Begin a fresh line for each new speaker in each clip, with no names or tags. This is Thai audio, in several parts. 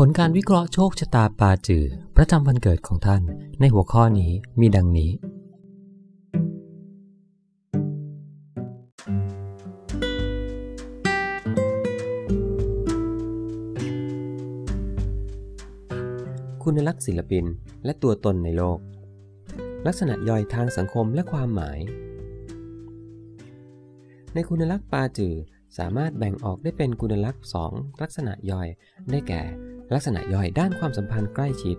ผลการวิเคราะห์โชคชะตาปาจือ ประจำวันเกิดของท่านในหัวข้อนี้มีดังนี้ คุณลักษณ์ศิลปินและตัวตนในโลก ลักษณะย่อยทางสังคมและความหมาย ในคุณลักษณ์ปาจือสามารถแบ่งออกได้เป็นคุณลักษณ์สองลักษณะย่อยได้แก่ ลักษณะย่อยด้านความสัมพันธ์ใกล้ชิด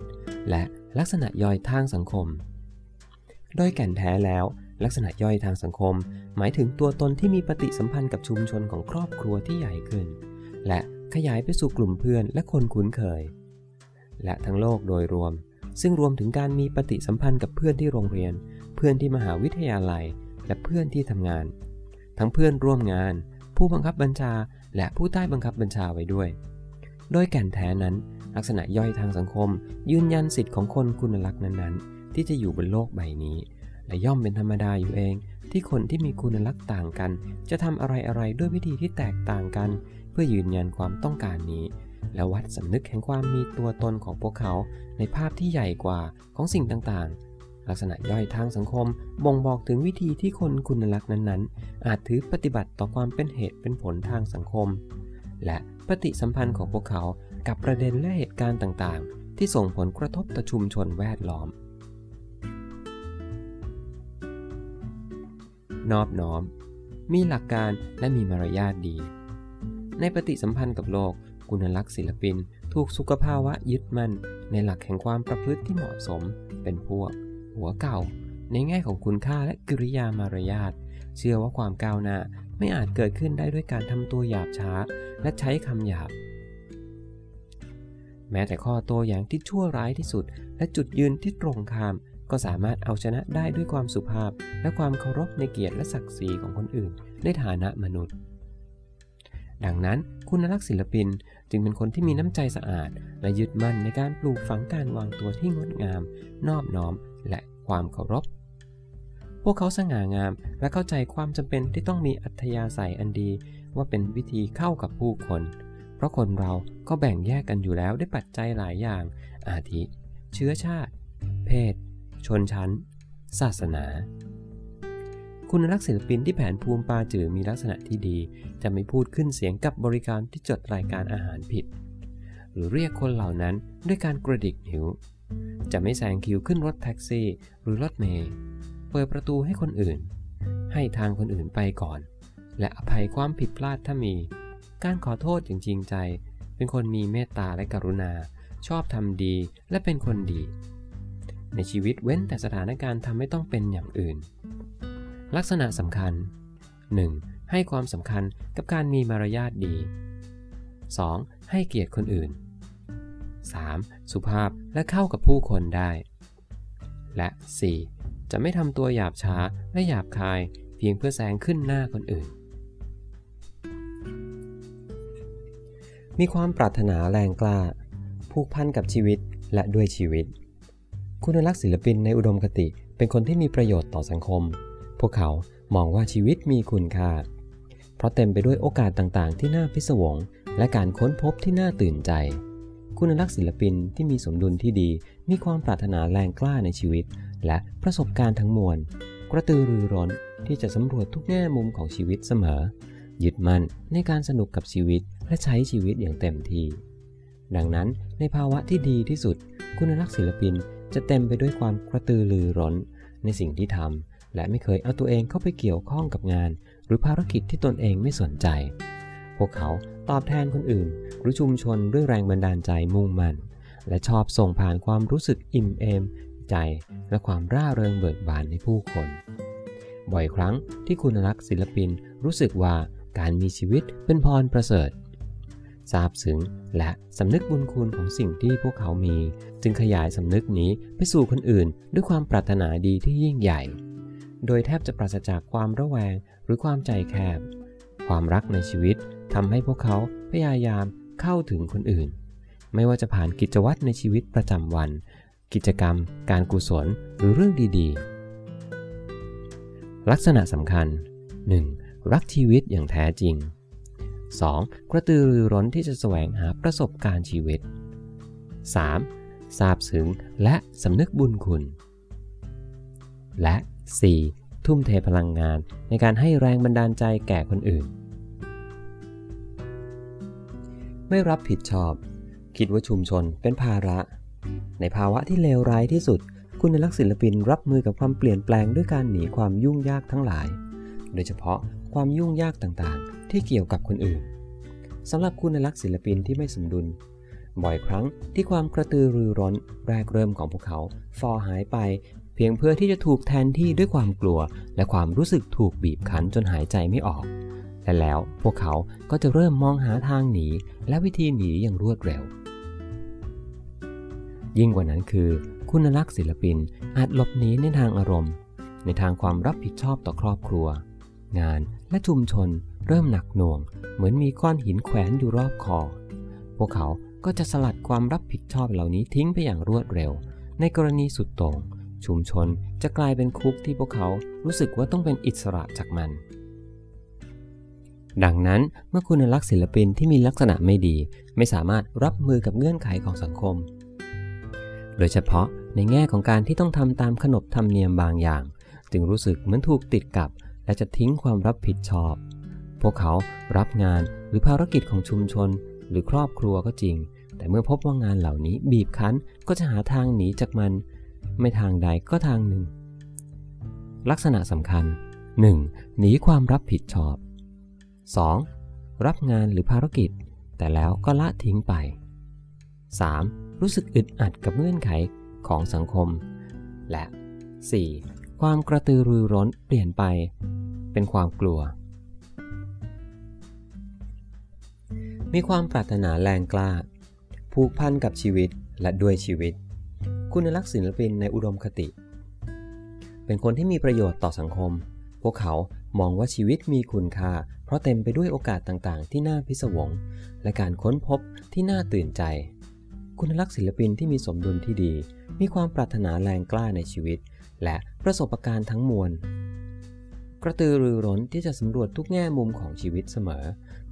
และลักษณะย่อยทางสังคม โดยแก่นแท้แล้ว ลักษณะย่อยทางสังคม หมายถึงตัวตนที่มีปฏิสัมพันธ์กับชุมชนของครอบครัวที่ใหญ่ขึ้น และขยายไปสู่กลุ่มเพื่อนและคนคุ้นเคย และทั้งโลกโดยรวม ซึ่งรวมถึงการมีปฏิสัมพันธ์กับเพื่อนที่โรงเรียน เพื่อนที่มหาวิทยาลัย และเพื่อนที่ทำงาน ทั้งเพื่อนร่วมงาน ผู้บังคับบัญชา และผู้ใต้บังคับบัญชาไว้ด้วย โดยแก่นแท้นั้น ลักษณะย่อยทางสังคม ยืนยันสิทธิ์ของคนคุณลักษณ์นั้นๆ ที่จะอยู่บนโลกใบนี้ และย่อมเป็นธรรมดาอยู่เอง ที่คนที่มีคุณลักษณ์ต่างกัน จะทำอะไรๆด้วยวิธีที่แตกต่างกัน เพื่อยืนยันความต้องการนี้ และวัดสำนึกแห่งความมีตัวตนของพวกเขา ในภาพที่ใหญ่กว่าของสิ่งต่างๆ ลักษณะย่อยทางสังคม บ่งบอกถึงวิธีที่คนคุณลักษณ์นั้นๆ อาจถือปฏิบัติต่อความเป็นเหตุเป็นผลทางสังคม และ ปฏิสัมพันธ์ของพวกเขากับประเด็นและเหตุการณ์ต่างๆ ที่ส่งผลกระทบต่อชุมชนแวดล้อม นอบน้อม มีหลักการและมีมารยาทดี ในปฏิสัมพันธ์กับโลก คุณลักษณ์ศิลปิน ถูกสุขภาวะยึดมั่น ในหลักแห่งความประพฤติที่เหมาะสม เป็นพวก หัวเก่า ในแง่ของคุณค่าและกิริยามารยาท เชื่อว่าความก้าวหน้า ไม่อาจเกิดขึ้นได้ด้วยการทำตัวหยาบช้าและใช้คำหยาบ แม้แต่ข้อโต้อย่างที่ชั่วร้ายที่สุด และจุดยืนที่ตรงข้าม ก็สามารถเอาชนะได้ด้วยความสุภาพ และความเคารพในเกียรติและศักดิ์ศรีของคนอื่น ในฐานะมนุษย์ ดังนั้นคุณลักษณ์ศิลปินจึงเป็นคนที่มีน้ำใจสะอาด และยึดมั่นในการปลูกฝังการวางตัวที่งดงาม นอบน้อม และความเคารพ พวกเขาสง่างามและเข้าใจความจำเป็นที่ต้องมีอัธยาศัยอันดี ว่าเป็นวิธีเข้ากับผู้คน เพราะคนเราก็แบ่งแยกกันอยู่แล้วด้วยปัจจัยหลายอย่าง อาทิ เชื้อชาติ เพศ ชนชั้น ศาสนา คุณลักษณ์ศิลปินที่แผนภูมิปาจือมีลักษณะที่ดี จะไม่พูดขึ้นเสียงกับบริการที่จดรายการอาหารผิด หรือเรียกคนเหล่านั้นด้วยการกระดิกนิ้วจะไม่แซงคิวขึ้นรถแท็กซี่ หรือรถเมล์ เปิดประตูให้คนอื่น ให้ทางคนอื่นไปก่อน และอภัยความผิดพลาดถ้ามี การขอโทษอย่างจริงใจ เป็นคนมีเมตตาและกรุณา ชอบทำดีและเป็นคนดี ในชีวิตเว้นแต่สถานการณ์ทำให้ต้องเป็นอย่างอื่น ลักษณะสำคัญ 1. ให้ความสำคัญกับการมีมารยาทดี 2. ให้เกียรติคนอื่น 3. สุภาพและเข้ากับผู้คนได้ และ 4. จะไม่ทำตัวหยาบช้าและหยาบคายเพียงเพื่อแซงขึ้นหน้าคนอื่น มีความปรารถนาแรงกล้า ผูกพันกับชีวิตและด้วยชีวิต คุณลักษณ์ศิลปินในอุดมคติเป็นคนที่มีประโยชน์ต่อสังคม พวกเขามองว่าชีวิตมีคุณค่า เพราะเต็มไปด้วยโอกาสต่างๆ ที่น่าพิศวง และการค้นพบที่น่าตื่นใจ คุณลักษณ์ศิลปินที่มีสมดุลที่ดี มีความปรารถนาแรงกล้าในชีวิต และประสบการณ์ทั้งมวล กระตือรือร้นที่จะสำรวจทุกแง่มุมของชีวิตเสมอ ยึดมั่นในการสนุกกับชีวิตและใช้ชีวิตอย่างเต็มที่ ดังนั้นในภาวะที่ดีที่สุด คุณลักษณ์ศิลปินจะเต็มไปด้วยความกระตือรือร้น ในสิ่งที่ทำและไม่เคยเอาตัวเองเข้าไปเกี่ยวข้องกับงาน หรือภารกิจที่ตนเองไม่สนใจ พวกเขาตอบแทนคนอื่น หรือชุมชนด้วยแรงบันดาลใจมุ่งมั่นและชอบส่งผ่านความรู้สึกอิ่มเอม ใจและความร่าเริงเบิกบานในผู้คน บ่อยครั้งที่คุณลักษณ์ศิลปินรู้สึกว่าการมีชีวิตเป็นพรประเสริฐซาบซึ้งและสำนึกบุญคุณของสิ่งที่พวกเขามี จึงขยายสำนึกนี้ไปสู่คนอื่น ด้วยความปรารถนาดีที่ยิ่งใหญ่ โดยแทบจะปราศจากความระแวงหรือความใจแคบ ความรักในชีวิตทำให้พวกเขาพยายามเข้าถึงคนอื่น ไม่ว่าจะผ่านกิจวัตรในชีวิตประจำวัน กิจกรรม การกุศลหรือเรื่องดีๆ ลักษณะสำคัญ 1. รักชีวิตอย่างแท้จริง 2. กระตือรือร้นที่จะแสวงหาประสบการณ์ชีวิต 3. ทราบซึ้งและสำนึกบุญคุณ และ 4. ทุ่มเทพลังงานในการให้แรงบันดาลใจแก่คนอื่น ไม่รับผิดชอบ คิดว่าชุมชนเป็นภาระ ในภาวะที่เลวร้ายที่สุด คุณนักศิลปินรับมือกับความเปลี่ยนแปลงด้วยการหนีความยุ่งยากทั้งหลาย โดยเฉพาะความยุ่งยากต่างๆ ที่เกี่ยวกับคนอื่นสำหรับคุณลักษณ์ศิลปินที่ไม่สมดุล บ่อยครั้งที่ความกระตือรือร้นแรกเริ่มของพวกเขาฟอหายไป เพียงเพื่อที่จะถูกแทนที่ด้วยความกลัว และความรู้สึกถูกบีบคั้นจนหายใจไม่ออก และแล้วพวกเขาก็จะเริ่มมองหาทางหนี และวิธีหนีอย่างรวดเร็ว ยิ่งกว่านั้นคือ คุณลักษณ์ศิลปินอาจหลบหนีในทางอารมณ์ ในทางความรับผิดชอบต่อครอบครัว งานและชุมชนเริ่มหนักหน่วง เหมือนมีก้อนหินแขวนอยู่รอบคอ พวกเขาก็จะสลัดความรับผิดชอบเหล่านี้ทิ้งไปอย่างรวดเร็ว ในกรณีสุดโต่งชุมชนจะกลายเป็นคุกที่พวกเขารู้สึกว่าต้องเป็นอิสระจากมัน ดังนั้นเมื่อคุณลักษณ์ศิลปินที่มีลักษณะไม่ดี ไม่สามารถรับมือกับเงื่อนไขของสังคม โดยเฉพาะในแง่ของการที่ต้องทำตามขนบธรรมเนียมบางอย่าง จึงรู้สึกเหมือนถูกติดกับ และจะทิ้งความรับผิดชอบ พวกเขารับงานหรือภารกิจของชุมชน หรือครอบครัวก็จริง แต่เมื่อพบว่างานเหล่านี้บีบคั้นก็จะหาทางหนีจากมัน ไม่ทางใดก็ทางหนึ่ง ลักษณะสำคัญ 1. หนีความรับผิดชอบ 2. รับงานหรือภารกิจ แต่แล้วก็ละทิ้งไป 3. รู้สึกอึดอัดกับเงื่อนไขของสังคม และ 4. ความกระตือรือร้นเปลี่ยนไป เป็นความกลัว มีความปรารถนาแรงกล้า ผูกพันกับชีวิตและด้วยชีวิต คุณลักษณ์ศิลปินในอุดมคติ เป็นคนที่มีประโยชน์ต่อสังคม พวกเขามองว่าชีวิตมีคุณค่า เพราะเต็มไปด้วยโอกาสต่างๆ ที่น่าพิศวง และการค้นพบที่น่าตื่นใจ คุณลักษณ์ศิลปินที่มีสมดุลที่ดี มีความปรารถนาแรงกล้าในชีวิต และประสบการณ์ทั้งมวล กระตือรือร้นที่จะสำรวจทุกแง่มุมของชีวิตเสมอ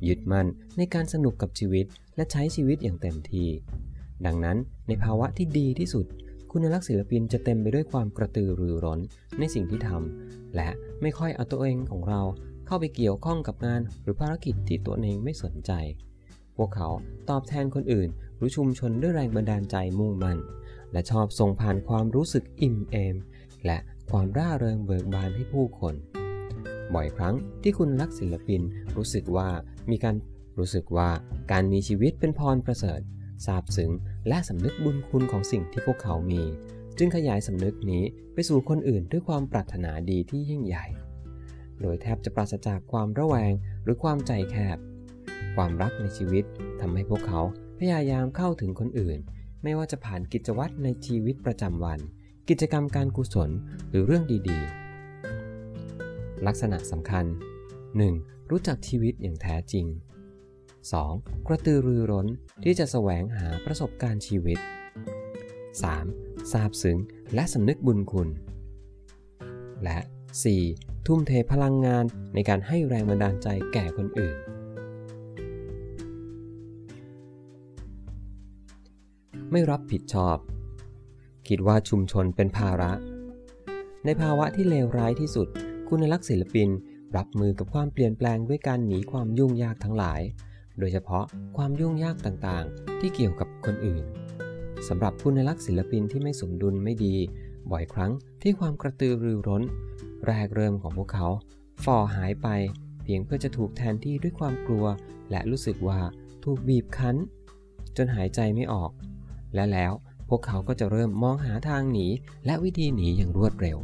ยึดมั่นในการสนุกกับชีวิตและใช้ชีวิตอย่างเต็มที่ ดังนั้นในภาวะที่ดีที่สุด คุณลักษณ์ศิลปินจะเต็มไปด้วยความกระตือรือร้นในสิ่งที่ทำและไม่ค่อยเอาตัวเองของเราเข้าไปเกี่ยวข้องกับงานหรือภารกิจที่ตัวเองไม่สนใจ พวกเขาตอบแทนคนอื่น รือชุมชนด้วยแรงบันดาลใจมุ่งมั่น และชอบส่งผ่านความรู้สึกอิ่มเอม และความร่าเริงเบิกบานให้ผู้คน บ่อยครั้งที่คุณรักศิลปินรู้สึกว่ามีการรู้สึกว่าการมีชีวิตเป็นพรประเสริฐซาบซึ้งและสำนึกบุญคุณของสิ่งที่พวกเขามี จึงขยายสำนึกนี้ไปสู่คนอื่นด้วยความปรารถนาดีที่ยิ่งใหญ่ โดยแทบจะปราศจากความระแวงหรือความใจแคบ ความรักในชีวิตทำให้พวกเขา พยายามเข้าถึงคนอื่น ไม่ว่าจะผ่านกิจวัตรในชีวิตประจำวัน กิจกรรมการกุศลหรือเรื่องดีๆ ลักษณะสำคัญ 1. รู้จักชีวิตอย่างแท้จริง 2. กระตือรือร้นที่จะแสวงหาประสบการณ์ชีวิต 3. ทราบซึ้งและสำนึกบุญคุณ และ 4. ทุ่มเทพลังงานในการให้แรงบันดาลใจแก่คนอื่น ไม่รับผิดชอบ คิดว่าชุมชนเป็นภาระ ในภาวะที่เลวร้ายที่สุด คุณลักษณ์ศิลปินรับมือกับความเปลี่ยนแปลงด้วยการหนีความยุ่งยากทั้งหลาย โดยเฉพาะความยุ่งยากต่างๆ ที่เกี่ยวกับคนอื่นสำหรับคุณลักษณ์ศิลปินที่ไม่สมดุลไม่ดี บ่อยครั้งที่ความกระตือรือร้น แรกเริ่มของพวกเขาฝ่อหายไป เพียงเพื่อจะถูกแทนที่ด้วยความกลัว และรู้สึกว่าถูกบีบคั้น จนหายใจไม่ออก และแล้วพวกเขาก็จะเริ่มมองหาทางหนีและวิธีหนีอย่างรวดเร็ว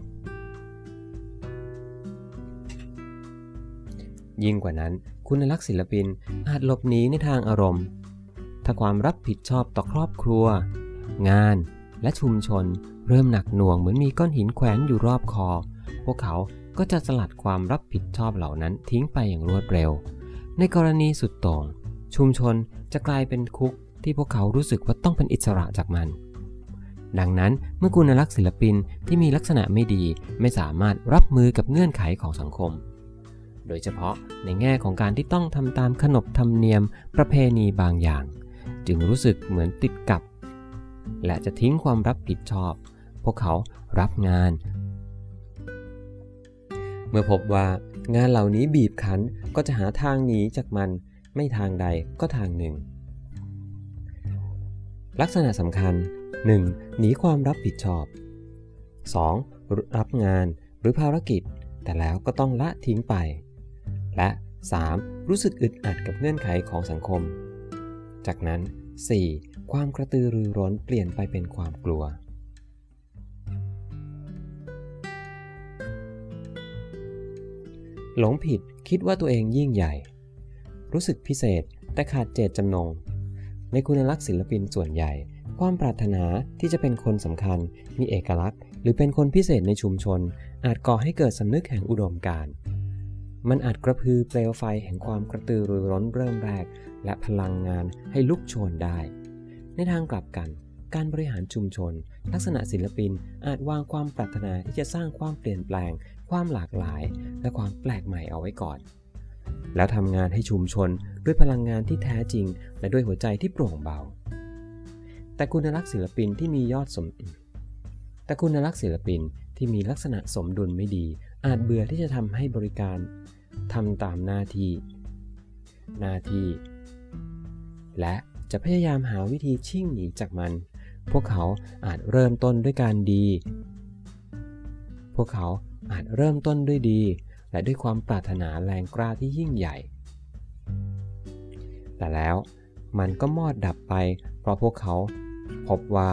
ยิ่งกว่านั้น คุณลักษณ์ศิลปินอาจหลบหนีในทางอารมณ์ ถ้าความรับผิดชอบต่อครอบครัว งานและชุมชน เริ่มหนักหน่วงเหมือนมีก้อนหินแขวนอยู่รอบคอ พวกเขาก็จะสลัดความรับผิดชอบเหล่านั้นทิ้งไปอย่างรวดเร็ว ในกรณีสุดโต่งชุมชนจะกลายเป็นคุก ที่พวกเขารู้สึกว่าต้องเป็นอิสระจากมัน ดังนั้นเมื่อคุณลักษณ์ศิลปินที่มีลักษณะไม่ดีไม่สามารถรับมือกับเงื่อนไขของสังคม โดยเฉพาะในแง่ของการที่ต้องทำตามขนบธรรมเนียมประเพณีบางอย่าง จึงรู้สึกเหมือนติดกับ และจะทิ้งความรับผิดชอบ พวกเขารับงาน เมื่อพบว่างานเหล่านี้บีบคั้นก็จะหาทางหนีจากมันไม่ทางใดก็ทางหนึ่ง ลักษณะสำคัญ 1. หนีความรับผิดชอบ 2. รับงานหรือภารกิจ แต่แล้วก็ต้องละทิ้งไป และ 3. รู้สึกอึดอัดกับเงื่อนไขของสังคม จากนั้น 4. ความกระตือรือร้นเปลี่ยนไปเป็นความกลัว หลงผิดคิดว่าตัวเองยิ่งใหญ่ รู้สึกพิเศษแต่ขาดเจตจำนง ในคุณลักษณ์ศิลปินส่วนใหญ่ ความปรารถนาที่จะเป็นคนสำคัญ มีเอกลักษณ์ หรือเป็นคนพิเศษในชุมชน อาจก่อให้เกิดสำนึกแห่งอุดมการณ์มันอาจกระพือเปลวไฟแห่งความกระตือรือร้นเริ่มแรก และพลังงานให้ลุกโชนได้ ในทางกลับกัน การบริหารชุมชน ลักษณะศิลปินอาจวางความปรารถนาที่จะสร้างความเปลี่ยนแปลง ความหลากหลาย และความแปลกใหม่เอาไว้ก่อน แล้วทำงานให้ชุมชนด้วยพลังงานที่แท้จริง และด้วยหัวใจที่โปร่งเบา แต่คุณลักษณ์ศิลปินที่มียอดสม แต่คุณลักษณ์ศิลปินที่มีลักษณะสมดุลไม่ดี อาจเบื่อที่จะทำให้บริการทำตามหน้าที่หน้าที่ และจะพยายามหาวิธีชิ่งหนีจากมัน พวกเขาอาจเริ่มต้นด้วยการดี พวกเขาอาจเริ่มต้นด้วยดี และด้วยความปรารถนาแรงกล้าที่ยิ่งใหญ่ แต่แล้วมันก็มอดดับไป เพราะพวกเขาพบว่า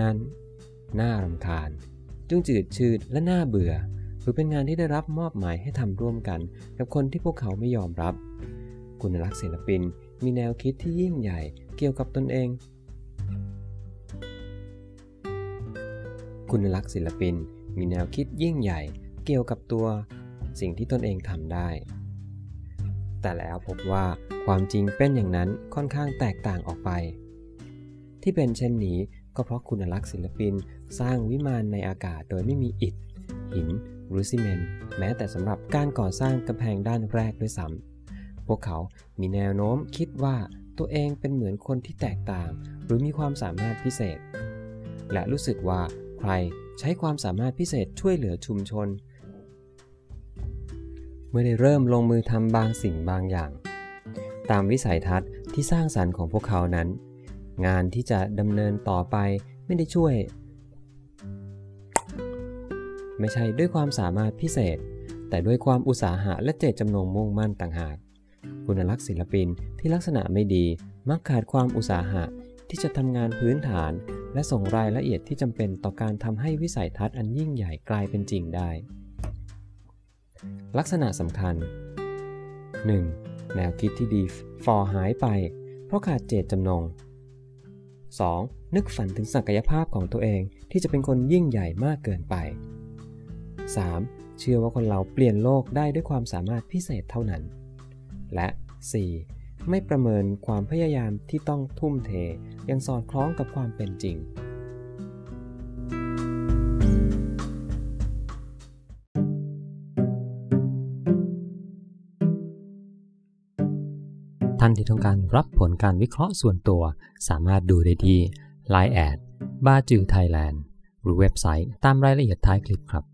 นั่นน่ารำคาญ จึงจืดชืดและน่าเบื่อ หรือเป็นงานที่ได้รับมอบหมายให้ทำร่วมกัน กับคนที่พวกเขาไม่ยอมรับ คุณลักษณ์ศิลปินมีแนวคิดที่ยิ่งใหญ่เกี่ยวกับตนเอง คุณลักษณ์ศิลปินมีแนวคิดยิ่งใหญ่เกี่ยวกับตัว สิ่งที่ตนเองทำได้ แต่แล้วพบว่าความจริงเป็นอย่างนั้นค่อนข้างแตกต่างออกไป ที่เป็นเช่นนี้ก็เพราะคุณลักษณ์ศิลปินสร้างวิมานในอากาศโดยไม่มีอิฐ หิน หรือซีเมนต์แม้แต่สำหรับการก่อสร้างกำแพงด้านแรกด้วยซ้ำพวกเขามีแนวโน้มคิดว่าตัวเองเป็นเหมือนคนที่แตกต่าง หรือมีความสามารถพิเศษ และรู้สึกว่าใครใช้ความสามารถพิเศษช่วยเหลือชุมชน มื่อได้เริ่มลงมือทำบางสิ่งบางอย่าง ตามวิสัยทัศน์ที่สร้างสรรค์ของพวกเขานั้น งานที่จะดำเนินต่อไปไม่ได้ช่วย ไม่ใช่ด้วยความสามารถพิเศษ แต่ด้วยความอุตสาหะและเจตจำนงมุ่งมั่นต่างหาก คุณลักษณ์ศิลปินที่ลักษณะไม่ดีมักขาดความอุตสาหะที่จะทำงานพื้นฐานและส่งรายละเอียดที่จำเป็นต่อการทำให้วิสัยทัศน์อันยิ่งใหญ่กลายเป็นจริงได้ ลักษณะสำคัญ 1. แนวคิดที่ดีฟอหายไป เพราะขาดเจตจำนง 2. นึกฝันถึงศักยภาพของตัวเองที่จะเป็นคนยิ่งใหญ่มากเกินไป 3. เชื่อว่าคนเราเปลี่ยนโลกได้ด้วยความสามารถพิเศษเท่านั้น และ 4. ไม่ประเมินความพยายามที่ต้องทุ่มเทยังสอดคล้องกับความเป็นจริง ต้องการรับผลการวิเคราะห์ส่วนตัว สามารถดูได้ที่ Line แอดบาจือไทยแลนด์หรือเว็บไซต์ตามรายละเอียดท้ายคลิปครับ